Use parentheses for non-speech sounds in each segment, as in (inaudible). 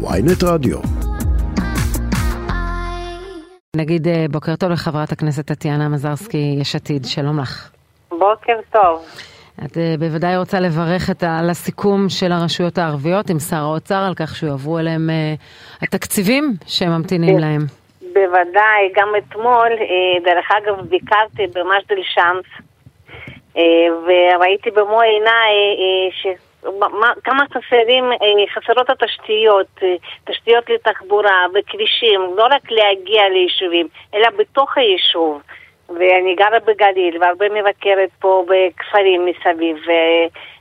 ויינט רדיו. נגיד אה, בוקר טוב לחברת הכנסת טטיאנה מזרסקי, יש עתיד, שלום לך. בוקר טוב. את אה, בוודאי רוצה לברך את ה, על הסיכום של הרשויות הערביות עם שר האוצר על כך שיועברו אליהם אה, התקציבים שהם ממתינים להם. בוודאי, גם אתמול, דרך אגב, ביקרתי במג'דל שמס וראיתי במו עיניי ש... מה, כמה חסרים, חסרות התשתיות, תשתיות לתחבורה, בכבישים, לא רק להגיע ליישובים, אלא בתוך היישוב. ואני גרה בגליל, והרבה מבקרת פה בכפרים מסביב.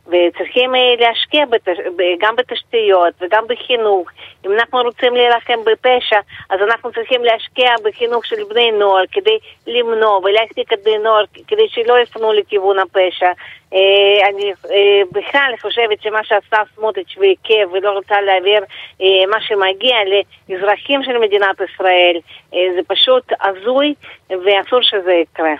וצריכים אה, להשקיע בתש... גם בתשתיות וגם בחינוך. אם אנחנו רוצים להילחם בפשע, אז אנחנו צריכים להשקיע בחינוך של בני נוער כדי למנוע ולהחזיק את בני נוער כדי שלא יפנו לכיוון הפשע. אה, אני אה, בכלל חושבת שמה שעשה סמוטריץ' ועיכב ולא רוצה להעביר מה שמגיע לאזרחים של מדינת ישראל, זה פשוט הזוי ואסור שזה יקרה.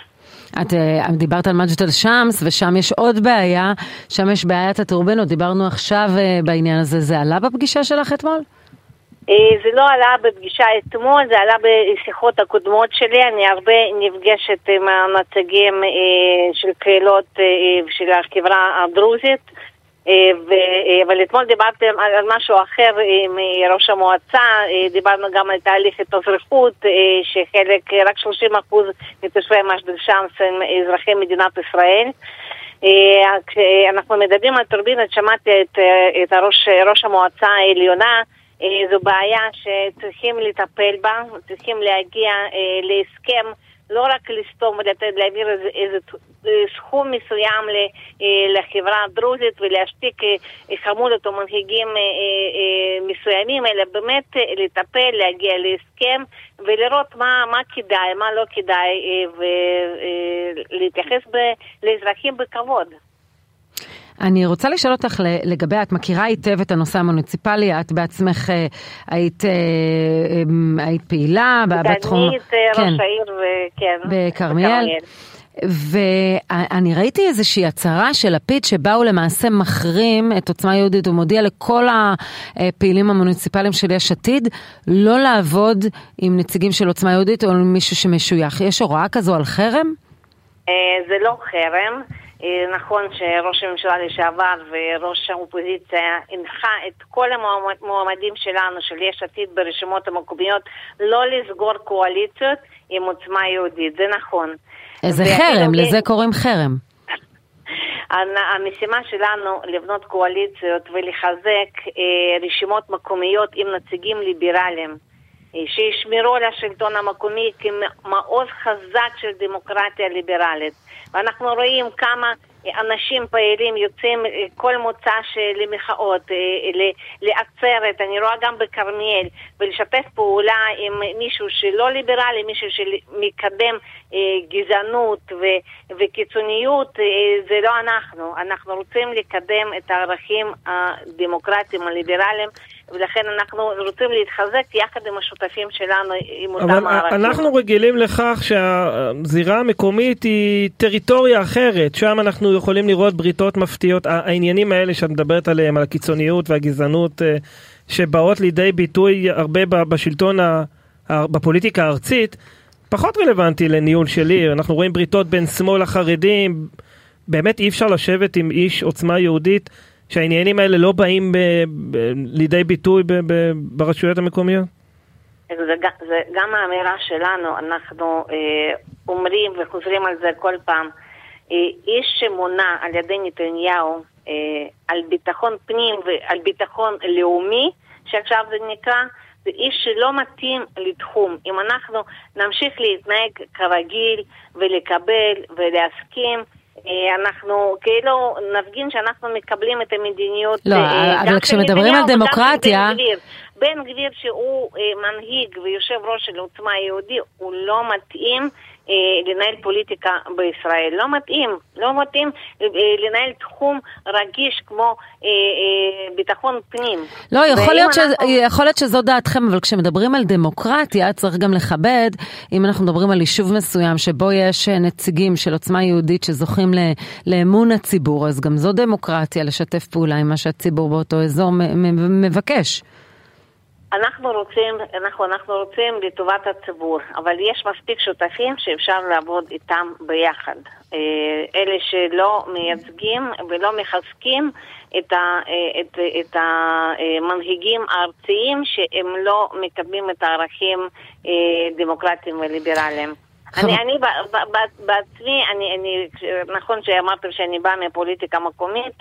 את uh, דיברת על מג'ד אל-שמס, ושם יש עוד בעיה, שם יש בעיית הטורבינות, דיברנו עכשיו uh, בעניין הזה, זה עלה בפגישה שלך אתמול? Uh, זה לא עלה בפגישה אתמול, זה עלה בשיחות הקודמות שלי, אני הרבה נפגשת עם הנציגים של קהילות של החברה הדרוזית. אה, אה, אבל אתמול דיברתם על משהו אחר עם אה, ראש המועצה, דיברנו גם על תהליך התאזרחות, שחלק, רק 30% מתושבי מג'דל שמס הם אזרחי מדינת ישראל. כשאנחנו מדברים על טורבינות, שמעתי את, את הראש, ראש המועצה העליונה, זו בעיה שצריכים לטפל בה, צריכים להגיע להסכם לא רק לסתום ולתת, להעביר איזה, איזה סכום מסוים אה, לחברה הדרוזית ולהשתיק אה, חמולות או מנהיגים אה, מסוימים, אלא באמת לטפל, להגיע להסכם ולראות מה, מה כדאי, מה לא כדאי, ולהתייחס לאזרחים בכבוד. אני רוצה לשאול אותך לגבי, את מכירה היטב את הנושא המוניציפלי, את בעצמך אה, היית, אה, אמ, היית פעילה בתחום... סגנית אה, כן, ראש העיר, כן. בכרמיאל. ואני ראיתי איזושהי הצהרה של לפיד שבאו למעשה מחרים את עוצמה יהודית, הוא מודיע לכל הפעילים המוניציפליים של יש עתיד לא לעבוד עם נציגים של עוצמה יהודית או עם מישהו שמשוייך. יש הוראה כזו על חרם? זה לא חרם. אה, נכון שראש הממשלה לשעבר וראש האופוזיציה הנחה את כל המועמדים שלנו, של יש עתיד ברשימות המקומיות, לא לסגור קואליציות עם עוצמה יהודית, זה נכון. איזה חרם, לזה קוראים חרם. (laughs) המשימה שלנו לבנות קואליציות ולחזק אה, רשימות מקומיות עם נציגים ליברליים. אה, שישמרו על השלטון המקומי כמעוז חזק של דמוקרטיה ליברלית. ואנחנו רואים כמה אנשים פעילים יוצאים אה, כל מוצ"ש למחאות, אה, לעצרת, אני רואה גם בכרמיאל, ולשתף פעולה עם מישהו שלא ליברלי, מישהו שמקדם גזענות וקיצוניות, זה לא אנחנו. אנחנו רוצים לקדם את הערכים הדמוקרטיים הליברליים. ולכן אנחנו רוצים להתחזק יחד עם השותפים שלנו, עם אותם הערכים. אנחנו רגילים לכך שהזירה המקומית היא טריטוריה אחרת, שם אנחנו יכולים לראות בריתות מפתיעות, העניינים האלה שאת מדברת עליהם, על הקיצוניות והגזענות אה, שבאות לידי ביטוי הרבה בשלטון, בפוליטיקה הארצית, פחות רלוונטי לניהול שלי, אנחנו רואים בריתות בין שמאל לחרדים, באמת אי אפשר לשבת עם איש עוצמה יהודית שהעניינים האלה לא באים ב, ב, לידי ביטוי ב, ב, ברשויות המקומיות? זה, זה גם האמירה שלנו, אנחנו אה, אומרים וחוזרים על זה כל פעם. אה, איש שמונה על ידי נתניהו אה, על ביטחון פנים ועל ביטחון לאומי, שעכשיו זה נקרא, זה איש שלא מתאים לתחום. אם אנחנו נמשיך להתנהג כרגיל ולקבל ולהסכים, אנחנו כאילו נפגין שאנחנו מקבלים את המדיניות. לא, אה, אבל כשמדברים על דמוקרטיה... בן גביר שהוא אה, מנהיג ויושב ראש של עוצמה יהודי, הוא לא מתאים אה, לנהל פוליטיקה בישראל. לא מתאים, לא מתאים אה, לנהל תחום רגיש כמו אה, ביטחון פנים. לא, יכול להיות, אנחנו... ש... יכול להיות שזו דעתכם, אבל כשמדברים על דמוקרטיה צריך גם לכבד, אם אנחנו מדברים על יישוב מסוים שבו יש נציגים של עוצמה יהודית שזוכים ל... לאמון הציבור, אז גם זו דמוקרטיה לשתף פעולה עם מה שהציבור באותו אזור מבקש. אנחנו רוצים, אנחנו, אנחנו רוצים לטובת הציבור, אבל יש מספיק שותפים שאפשר לעבוד איתם ביחד. אה, אלה שלא מייצגים ולא מחזקים את, ה, את, את המנהיגים הארציים שהם לא מקדמים את הערכים דמוקרטיים וליברליים. אני, (laughs) אני בעצמי, אני, אני, נכון שאמרתם שאני באה מפוליטיקה מקומית,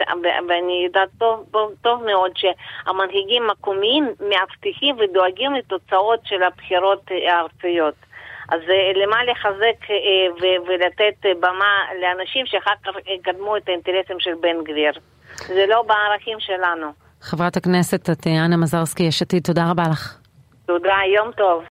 ואני יודעת טוב, טוב, טוב מאוד שהמנהיגים מקומיים מאבטחים ודואגים לתוצאות של הבחירות הארציות. אז למה לחזק ולתת במה לאנשים שאחר כך יקדמו את האינטרסים של בן גביר? זה לא בערכים שלנו. חברת הכנסת טטיאנה מזרסקי, יש עתיד, תודה רבה לך. תודה, יום טוב.